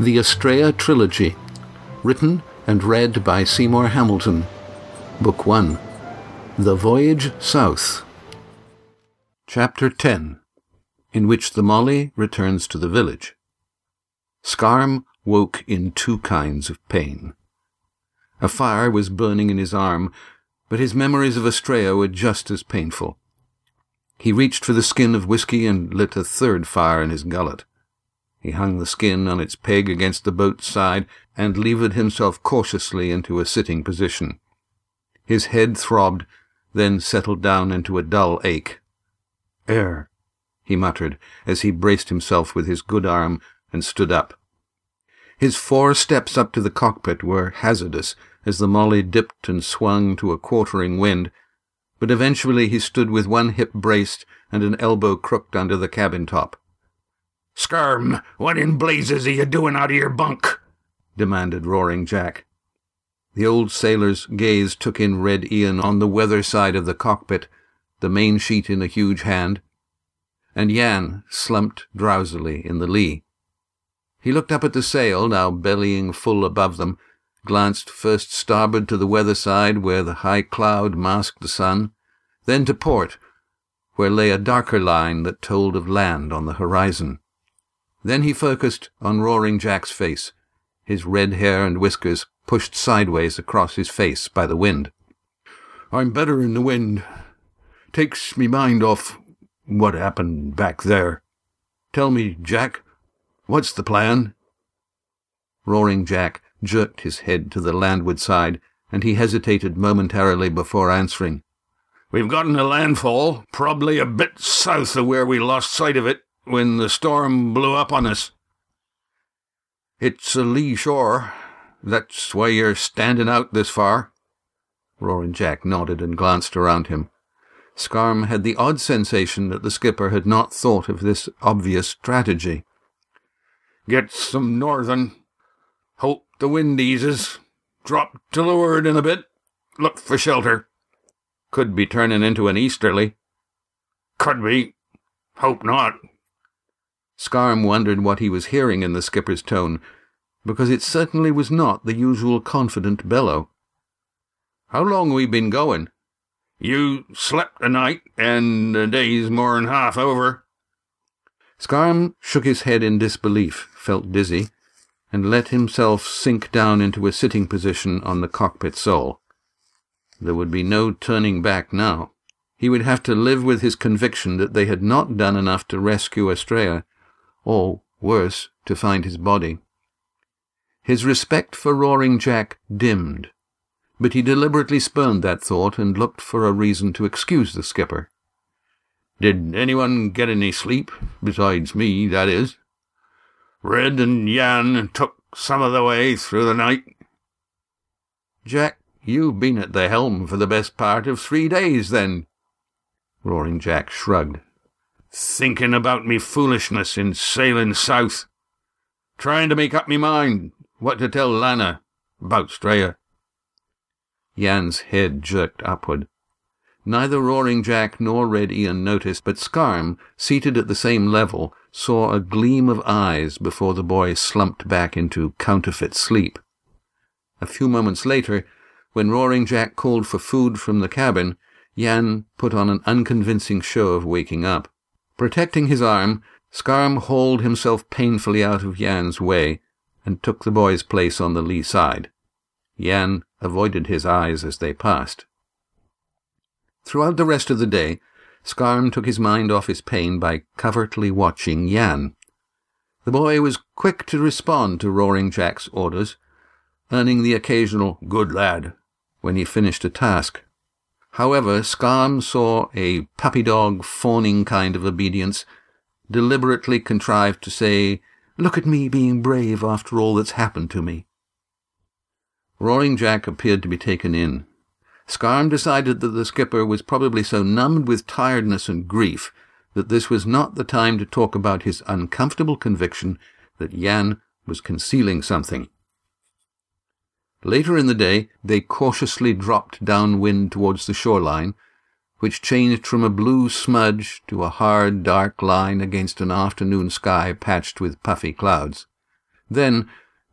The Astrea Trilogy, written and read by Seymour Hamilton. Book 1 The Voyage South. Chapter 10 In which the Mollie returns to the village. Scarm woke in two kinds of pain. A fire was burning in his arm, but his memories of Astrea were just as painful. He reached for the skin of whisky and lit a third fire in his gullet. He hung the skin on its peg against the boat's side and levered himself cautiously into a sitting position. His head throbbed, then settled down into a dull ache. Air, he muttered as he braced himself with his good arm and stood up. His four steps up to the cockpit were hazardous as the Mollie dipped and swung to a quartering wind, but eventually he stood with one hip braced and an elbow crooked under the cabin top. Scarm, what in blazes are you doing out of your bunk? demanded Roaring Jack. The old sailor's gaze took in Red Ian on the weather side of the cockpit, the main sheet in a huge hand, and Yan slumped drowsily in the lee. He looked up at the sail, now bellying full above them, glanced first starboard to the weather side, where the high cloud masked the sun, then to port, where lay a darker line that told of land on the horizon. Then he focused on Roaring Jack's face, his red hair and whiskers pushed sideways across his face by the wind. I'm better in the wind. Takes me mind off what happened back there. Tell me, Jack, what's the plan? Roaring Jack jerked his head to the landward side, and he hesitated momentarily before answering. We've gotten a landfall, probably a bit south of where we lost sight of it when the storm blew up on us. It's a lee shore. That's why you're standing out this far. Roaring Jack nodded and glanced around him. Scarm had the odd sensation that the skipper had not thought of this obvious strategy. Get some northern. Hope the wind eases. Drop to leeward in a bit. Look for shelter. Could be turning into an easterly. Could be. Hope not. Scarm wondered what he was hearing in the skipper's tone, because it certainly was not the usual confident bellow. How long we been going? You slept a night, and the day's more'n half over. Scarm shook his head in disbelief, felt dizzy, and let himself sink down into a sitting position on the cockpit sole. There would be no turning back now. He would have to live with his conviction that they had not done enough to rescue Astrea, or, worse, to find his body. His respect for Roaring Jack dimmed, but he deliberately spurned that thought and looked for a reason to excuse the skipper. Did anyone get any sleep, besides me, that is? Red and Yan took some of the way through the night. Jack, you've been at the helm for the best part of three days, then. Roaring Jack shrugged thinking about me foolishness in sailing south, trying to make up me mind what to tell Lana about Straya. Yan's head jerked upward. Neither Roaring Jack nor Red Ian noticed, but Scarm, seated at the same level, saw a gleam of eyes before the boy slumped back into counterfeit sleep. A few moments later, when Roaring Jack called for food from the cabin, Yan put on an unconvincing show of waking up. Protecting his arm, Scarm hauled himself painfully out of Yan's way and took the boy's place on the lee side. Yan avoided his eyes as they passed. Throughout the rest of the day, Scarm took his mind off his pain by covertly watching Yan. The boy was quick to respond to Roaring Jack's orders, earning the occasional good lad when he finished a task. However, Scarm saw a puppy dog fawning kind of obedience, deliberately contrived to say, Look at me being brave after all that's happened to me. Roaring Jack appeared to be taken in. Scarm decided that the skipper was probably so numbed with tiredness and grief that this was not the time to talk about his uncomfortable conviction that Yan was concealing something. Later in the day, they cautiously dropped downwind towards the shoreline, which changed from a blue smudge to a hard, dark line against an afternoon sky patched with puffy clouds. Then,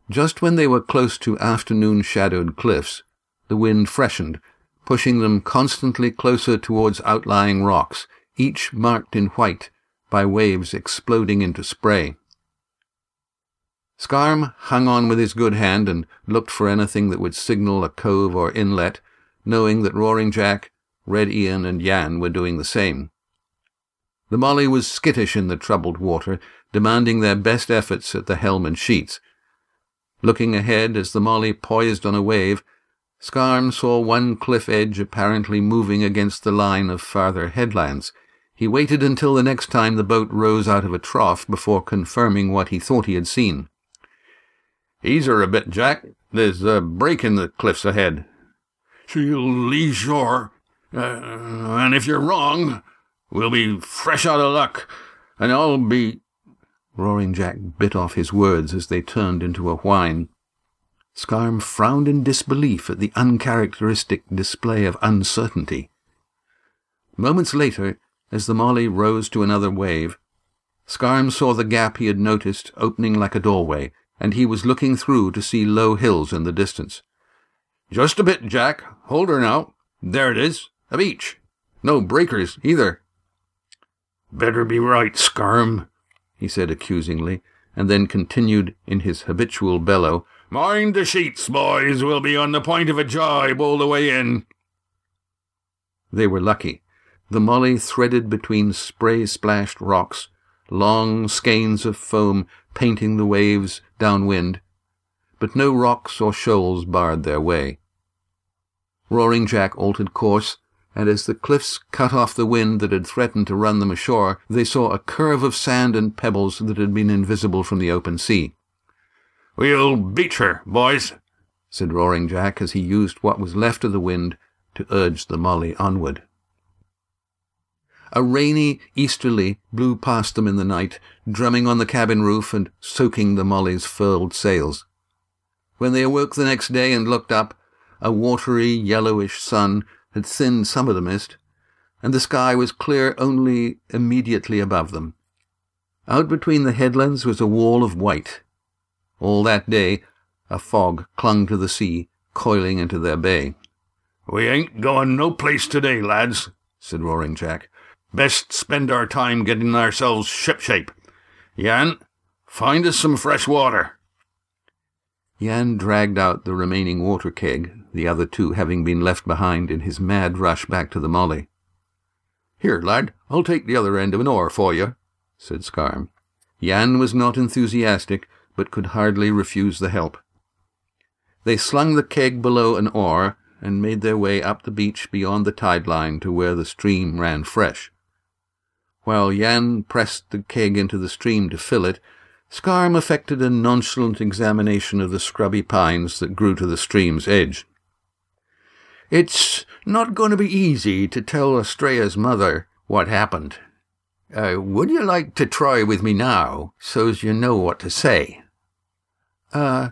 just when they were close to afternoon shadowed cliffs, the wind freshened, pushing them constantly closer towards outlying rocks, each marked in white by waves exploding into spray. Scarm hung on with his good hand and looked for anything that would signal a cove or inlet, knowing that Roaring Jack, Red Ian, and Jan were doing the same. The Mollie was skittish in the troubled water, demanding their best efforts at the helm and sheets. Looking ahead as the Mollie poised on a wave, Scarm saw one cliff edge apparently moving against the line of farther headlands. He waited until the next time the boat rose out of a trough before confirming what he thought he had seen. Ease her a bit, Jack. There's a break in the cliffs ahead. She'll lee shore, uh, and if you're wrong, we'll be fresh out of luck, and I'll be. Roaring Jack bit off his words as they turned into a whine. Scarm frowned in disbelief at the uncharacteristic display of uncertainty. Moments later, as the Mollie rose to another wave, Scarm saw the gap he had noticed opening like a doorway, and he was looking through to see low hills in the distance. Just a bit, Jack. Hold her now. There it is. A beach. No breakers, either. Better be right, Scarm, he said accusingly, and then continued in his habitual bellow, Mind the sheets, boys. We'll be on the point of a jibe all the way in. They were lucky. The Mollie threaded between spray-splashed rocks, long skeins of foam painting the waves downwind, but no rocks or shoals barred their way. Roaring Jack altered course, and as the cliffs cut off the wind that had threatened to run them ashore, they saw a curve of sand and pebbles that had been invisible from the open sea. We'll beach her, boys, said Roaring Jack as he used what was left of the wind to urge the Mollie onward. A rainy easterly blew past them in the night, drumming on the cabin roof and soaking the Mollie's furled sails. When they awoke the next day and looked up, a watery yellowish sun had thinned some of the mist, and the sky was clear only immediately above them. Out between the headlands was a wall of white, all that day, a fog clung to the sea, coiling into their bay. We ain't going no place today, lads, said Roaring Jack. Best spend our time getting ourselves shipshape. Jan, find us some fresh water. Jan dragged out the remaining water keg, the other two having been left behind in his mad rush back to the Mollie. Here, lad, I'll take the other end of an oar for you, said Scarm. Jan was not enthusiastic, but could hardly refuse the help. They slung the keg below an oar and made their way up the beach beyond the tide line to where the stream ran fresh. While Jan pressed the keg into the stream to fill it, Scarm effected a nonchalant examination of the scrubby pines that grew to the stream's edge. It's not going to be easy to tell Astrea's mother what happened. Uh, would you like to try with me now, so's you know what to say? Uh,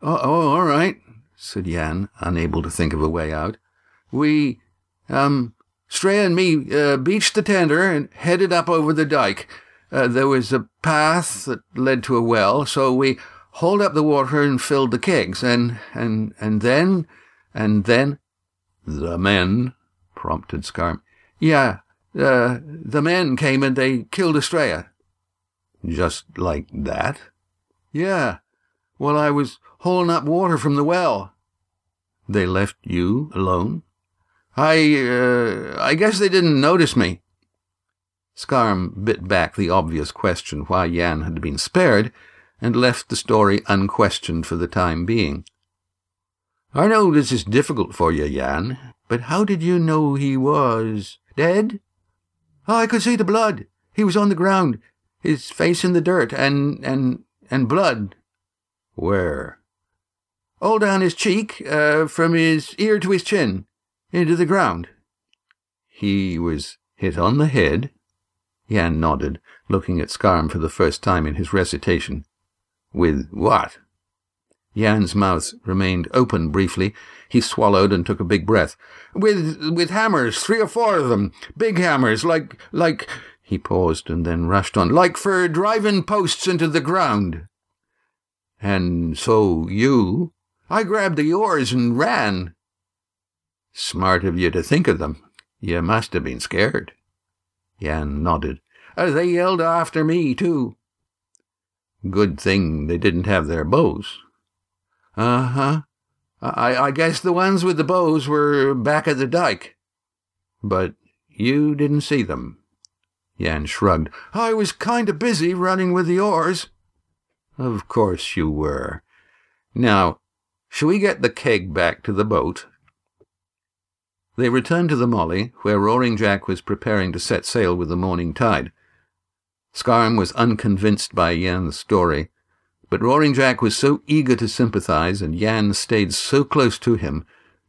oh, oh, all right, said Jan, unable to think of a way out. We, um, Stray and me uh, beached the tender and headed up over the dike. Uh, there was a path that led to a well, so we hauled up the water and filled the kegs, and and and then, and then, the men prompted Scarm. Yeah, uh, the men came and they killed Astrea. Just like that? Yeah while I was hauling up water from the well. They left you alone? I, uh, I guess they didn't notice me. Scarm bit back the obvious question why Jan had been spared, and left the story unquestioned for the time being. I know this is difficult for you, Jan, but how did you know he was dead? Oh, I could see the blood. He was on the ground, his face in the dirt, and, and, and blood where? All down his cheek, uh, from his ear to his chin, into the ground. He was hit on the head? Jan nodded, looking at Scarm for the first time in his recitation. With what? Jan's mouth remained open briefly. He swallowed and took a big breath. With with hammers, three or four of them. Big hammers, like like he paused and then rushed on. Like for driving posts into the ground. And so you? I grabbed the oars and ran. Smart of you to think of them. You must have been scared. Jan nodded. Uh, they yelled after me, too. Good thing they didn't have their bows. Uh-huh. I, I guess the ones with the bows were back at the dike. But you didn't see them. Jan shrugged. I was kind of busy running with the oars. Of course you were. Now, shall we get the keg back to the boat? They returned to the Mollie, where Roaring Jack was preparing to set sail with the morning tide. Scarm was unconvinced by Yan's story, but Roaring Jack was so eager to sympathize and Yan stayed so close to him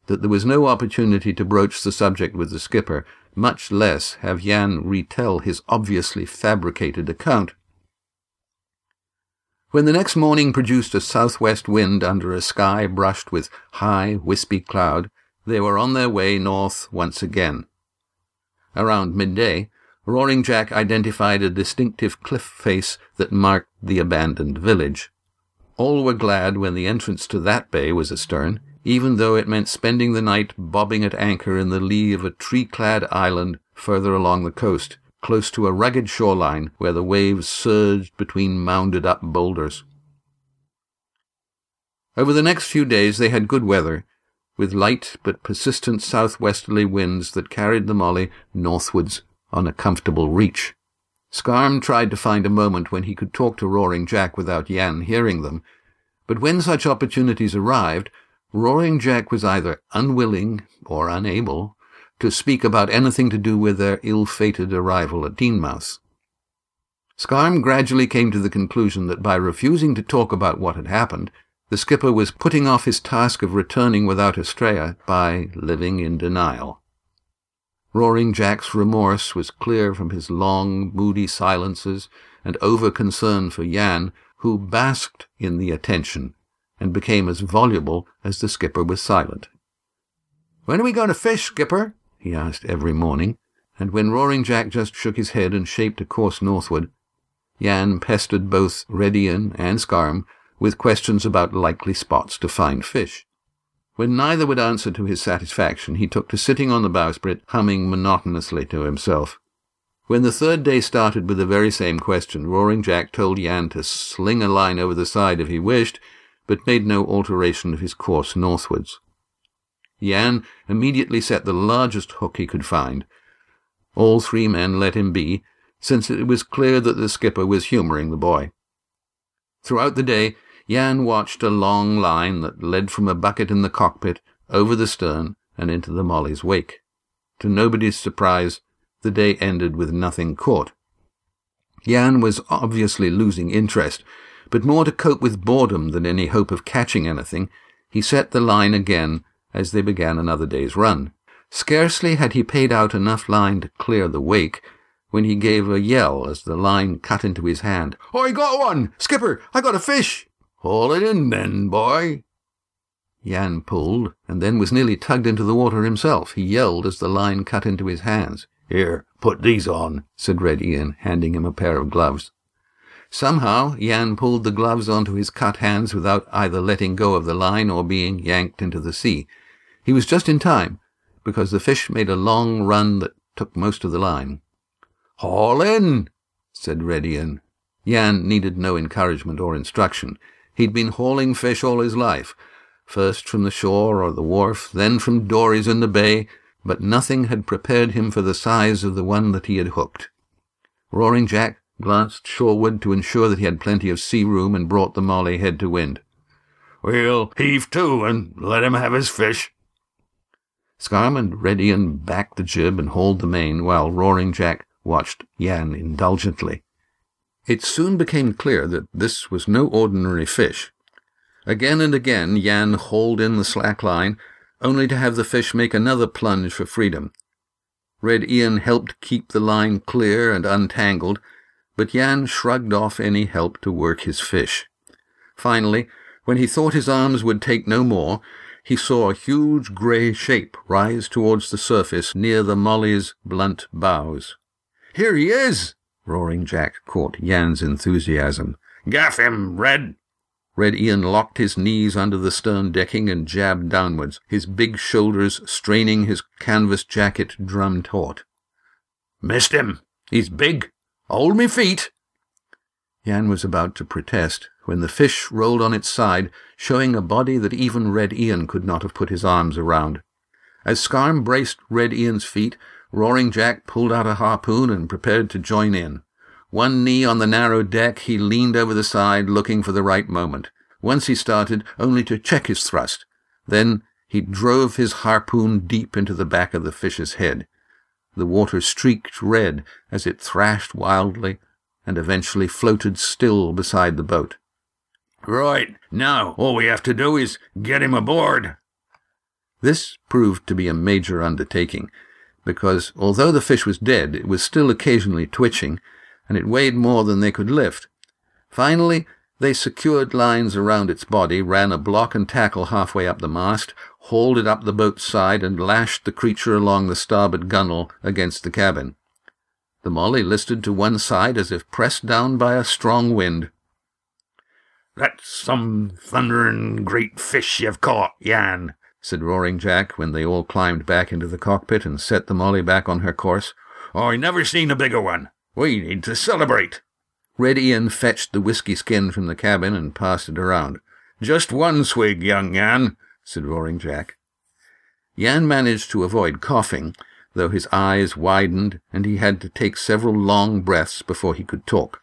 that there was no opportunity to broach the subject with the skipper, much less have Yan retell his obviously fabricated account. When the next morning produced a southwest wind under a sky brushed with high, wispy cloud, they were on their way north once again. Around midday, Roaring Jack identified a distinctive cliff face that marked the abandoned village. All were glad when the entrance to that bay was astern, even though it meant spending the night bobbing at anchor in the lee of a tree-clad island further along the coast, close to a rugged shoreline where the waves surged between mounded-up boulders. Over the next few days they had good weather, with light but persistent southwesterly winds that carried the Mollie northwards on a comfortable reach. Scarm tried to find a moment when he could talk to Roaring Jack without Yan hearing them, but when such opportunities arrived, Roaring Jack was either unwilling or unable to speak about anything to do with their ill-fated arrival at Teignmouth. Scarm gradually came to the conclusion that by refusing to talk about what had happened, the skipper was putting off his task of returning without Astrea by living in denial. Roaring Jack's remorse was clear from his long, moody silences and over-concern for Jan, who basked in the attention and became as voluble as the skipper was silent. When are we going to fish, skipper? he asked every morning, and when Roaring Jack just shook his head and shaped a course northward, Jan pestered both Red Ian and Scarm with questions about likely spots to find fish. When neither would answer to his satisfaction, he took to sitting on the bowsprit, humming monotonously to himself. When the third day started with the very same question, Roaring Jack told Jan to sling a line over the side if he wished, but made no alteration of his course northwards. Jan immediately set the largest hook he could find. All three men let him be, since it was clear that the skipper was humouring the boy. Throughout the day, Jan watched a long line that led from a bucket in the cockpit over the stern and into the Mollie's wake. To nobody's surprise, the day ended with nothing caught. Jan was obviously losing interest, but more to cope with boredom than any hope of catching anything, he set the line again as they began another day's run. Scarcely had he paid out enough line to clear the wake when he gave a yell as the line cut into his hand. I got one! Skipper, I got a fish! Haul it in then, boy. Jan pulled, and then was nearly tugged into the water himself. He yelled as the line cut into his hands. Here, put these on, said Red Ian, handing him a pair of gloves. Somehow, Jan pulled the gloves onto his cut hands without either letting go of the line or being yanked into the sea. He was just in time, because the fish made a long run that took most of the line. Haul in, said Red Ian. Jan needed no encouragement or instruction. He'd been hauling fish all his life, first from the shore or the wharf, then from dories in the bay, but nothing had prepared him for the size of the one that he had hooked. Roaring Jack glanced shoreward to ensure that he had plenty of sea room and brought the Mollie head to wind. We'll heave to and let him have his fish. Scarm and Red Ian backed the jib and hauled the main, while Roaring Jack watched Jan indulgently. It soon became clear that this was no ordinary fish. Again and again Jan hauled in the slack line, only to have the fish make another plunge for freedom. Red Ian helped keep the line clear and untangled, but Jan shrugged off any help to work his fish. Finally, when he thought his arms would take no more, he saw a huge grey shape rise towards the surface near the Mollie's blunt bows. Here he is! Roaring Jack caught Jan's enthusiasm. Gaff him, Red! Red Ian locked his knees under the stern decking and jabbed downwards, his big shoulders straining his canvas jacket drum taut. Missed him. He's big. Hold me feet. Jan was about to protest when the fish rolled on its side, showing a body that even Red Ian could not have put his arms around. As Scarm braced Red Ian's feet, Roaring Jack pulled out a harpoon and prepared to join in. One knee on the narrow deck, he leaned over the side, looking for the right moment. Once he started, only to check his thrust. Then he drove his harpoon deep into the back of the fish's head. The water streaked red as it thrashed wildly and eventually floated still beside the boat. Right, now all we have to do is get him aboard. This proved to be a major undertaking, because although the fish was dead, it was still occasionally twitching, and it weighed more than they could lift. Finally, they secured lines around its body, ran a block and tackle halfway up the mast, hauled it up the boat's side, and lashed the creature along the starboard gunwale against the cabin. The Mollie listed to one side as if pressed down by a strong wind. That's some thunderin' great fish you've caught, Jan, said Roaring Jack when they all climbed back into the cockpit and set the Mollie back on her course. I never seen a bigger one. We need to celebrate. Red Ian fetched the whisky skin from the cabin and passed it around. Just one swig, young Jan, said Roaring Jack. Yan managed to avoid coughing, though his eyes widened and he had to take several long breaths before he could talk.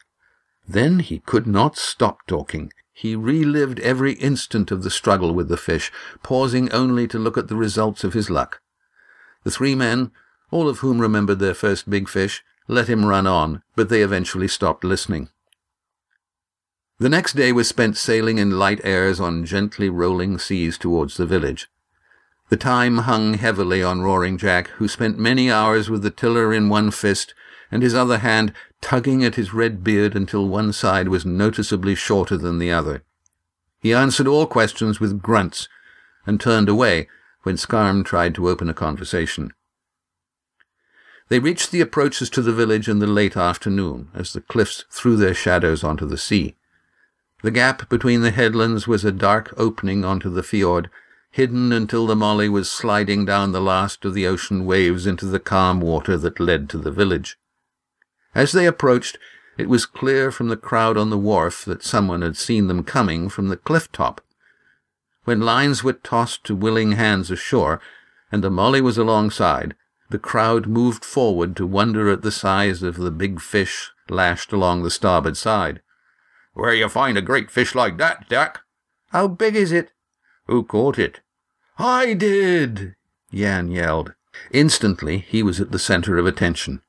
Then he could not stop talking. He relived every instant of the struggle with the fish, pausing only to look at the results of his luck. The three men, all of whom remembered their first big fish, let him run on, but they eventually stopped listening. The next day was spent sailing in light airs on gently rolling seas towards the village. The time hung heavily on Roaring Jack, who spent many hours with the tiller in one fist and his other hand tugging at his red beard until one side was noticeably shorter than the other. He answered all questions with grunts and turned away when Scarm tried to open a conversation. They reached the approaches to the village in the late afternoon, as the cliffs threw their shadows onto the sea. The gap between the headlands was a dark opening onto the fjord, hidden until the Mollie was sliding down the last of the ocean waves into the calm water that led to the village. As they approached, it was clear from the crowd on the wharf that someone had seen them coming from the cliff top. When lines were tossed to willing hands ashore, and the Mollie was alongside, the crowd moved forward to wonder at the size of the big fish lashed along the starboard side. Where you find a great fish like that, Jack? How big is it? Who caught it? I did, Jan yelled. Instantly he was at the center of attention.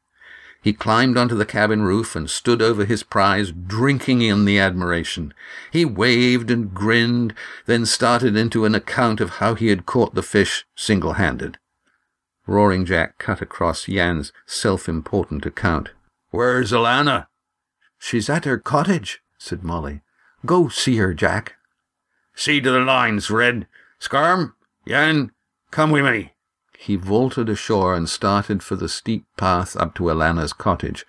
He climbed onto the cabin roof and stood over his prize, drinking in the admiration. He waved and grinned, then started into an account of how he had caught the fish single-handed. Roaring Jack cut across Yan's self-important account. Where's Alana? She's at her cottage, said Mollie. Go see her, Jack. See to the lines, Red. Scarm, Yan, come with me. He vaulted ashore and started for the steep path up to Alana's cottage.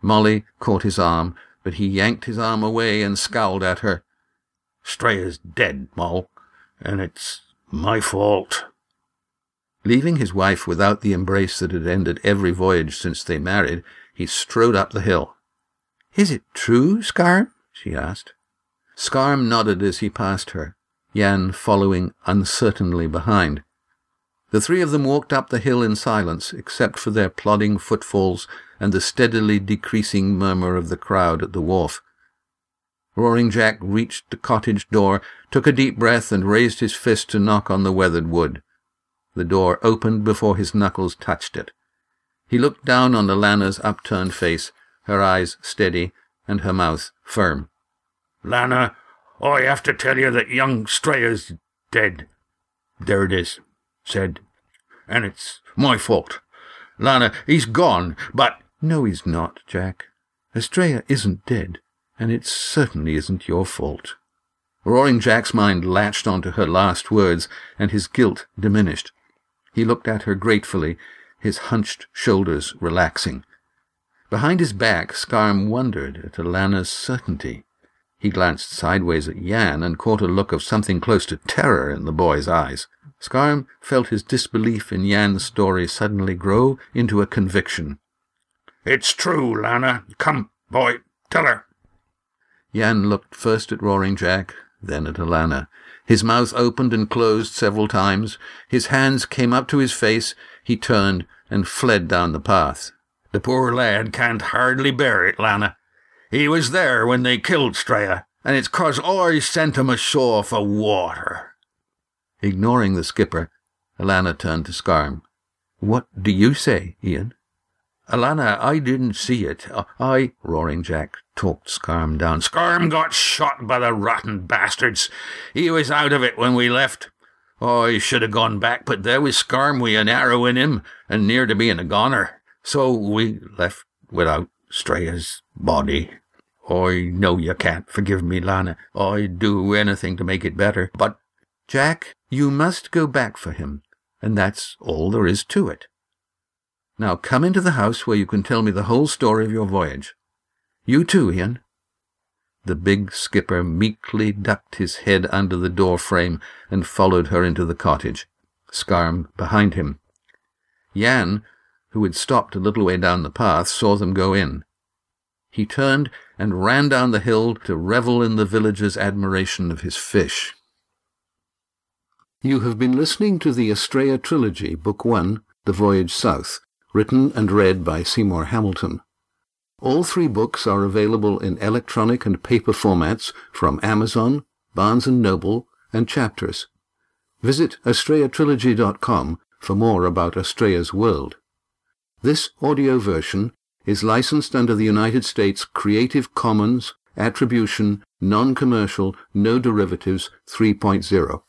Mollie caught his arm, but he yanked his arm away and scowled at her. Streya's dead, Moll, and it's my fault. Leaving his wife without the embrace that had ended every voyage since they married, he strode up the hill. Is it true, Scarm? she asked. Scarm nodded as he passed her, Jan following uncertainly behind. The three of them walked up the hill in silence, except for their plodding footfalls and the steadily decreasing murmur of the crowd at the wharf. Roaring Jack reached the cottage door, took a deep breath, and raised his fist to knock on the weathered wood. The door opened before his knuckles touched it. He looked down on Alana's upturned face, her eyes steady and her mouth firm. Lana, I have to tell you that young Strayer's dead. There it is, said, and it's my fault. Lana, he's gone, but... No, he's not, Jack. Astrea isn't dead, and it certainly isn't your fault. Roaring Jack's mind latched onto her last words, and his guilt diminished. He looked at her gratefully, his hunched shoulders relaxing. Behind his back, Scarm wondered at Alana's certainty. He glanced sideways at Jan and caught a look of something close to terror in the boy's eyes. Scarm felt his disbelief in Yan's story suddenly grow into a conviction. It's true, Lana. Come, boy, tell her. Yan looked first at Roaring Jack, then at Alana. His mouth opened and closed several times. His hands came up to his face. He turned and fled down the path. The poor lad can't hardly bear it, Lana. He was there when they killed Straya, and it's 'cause I sent him ashore for water. Ignoring the skipper, Alana turned to Scarm. What do you say, Ian? Alana, I didn't see it. I, Roaring Jack, talked Scarm down. Scarm got shot by the rotten bastards. He was out of it when we left. Oh, I should have gone back, but there was Scarm with an arrow in him, and near to being a goner. So we left without Straya's body. I know you can't forgive me, Lana. I'd do anything to make it better, but... Jack, you must go back for him, and that's all there is to it. Now come into the house where you can tell me the whole story of your voyage. You too, Ian. The big skipper meekly ducked his head under the door frame and followed her into the cottage, Scarm behind him. Jan, who had stopped a little way down the path, saw them go in. He turned and ran down the hill to revel in the villagers' admiration of his fish. You have been listening to the Astraea Trilogy, Book One, The Voyage South, written and read by Seymour Hamilton. All three books are available in electronic and paper formats from Amazon, Barnes & Noble, and Chapters. Visit AstraeaTrilogy.com for more about Astraea's world. This audio version is licensed under the United States Creative Commons Attribution Non-Commercial No Derivatives 3.0.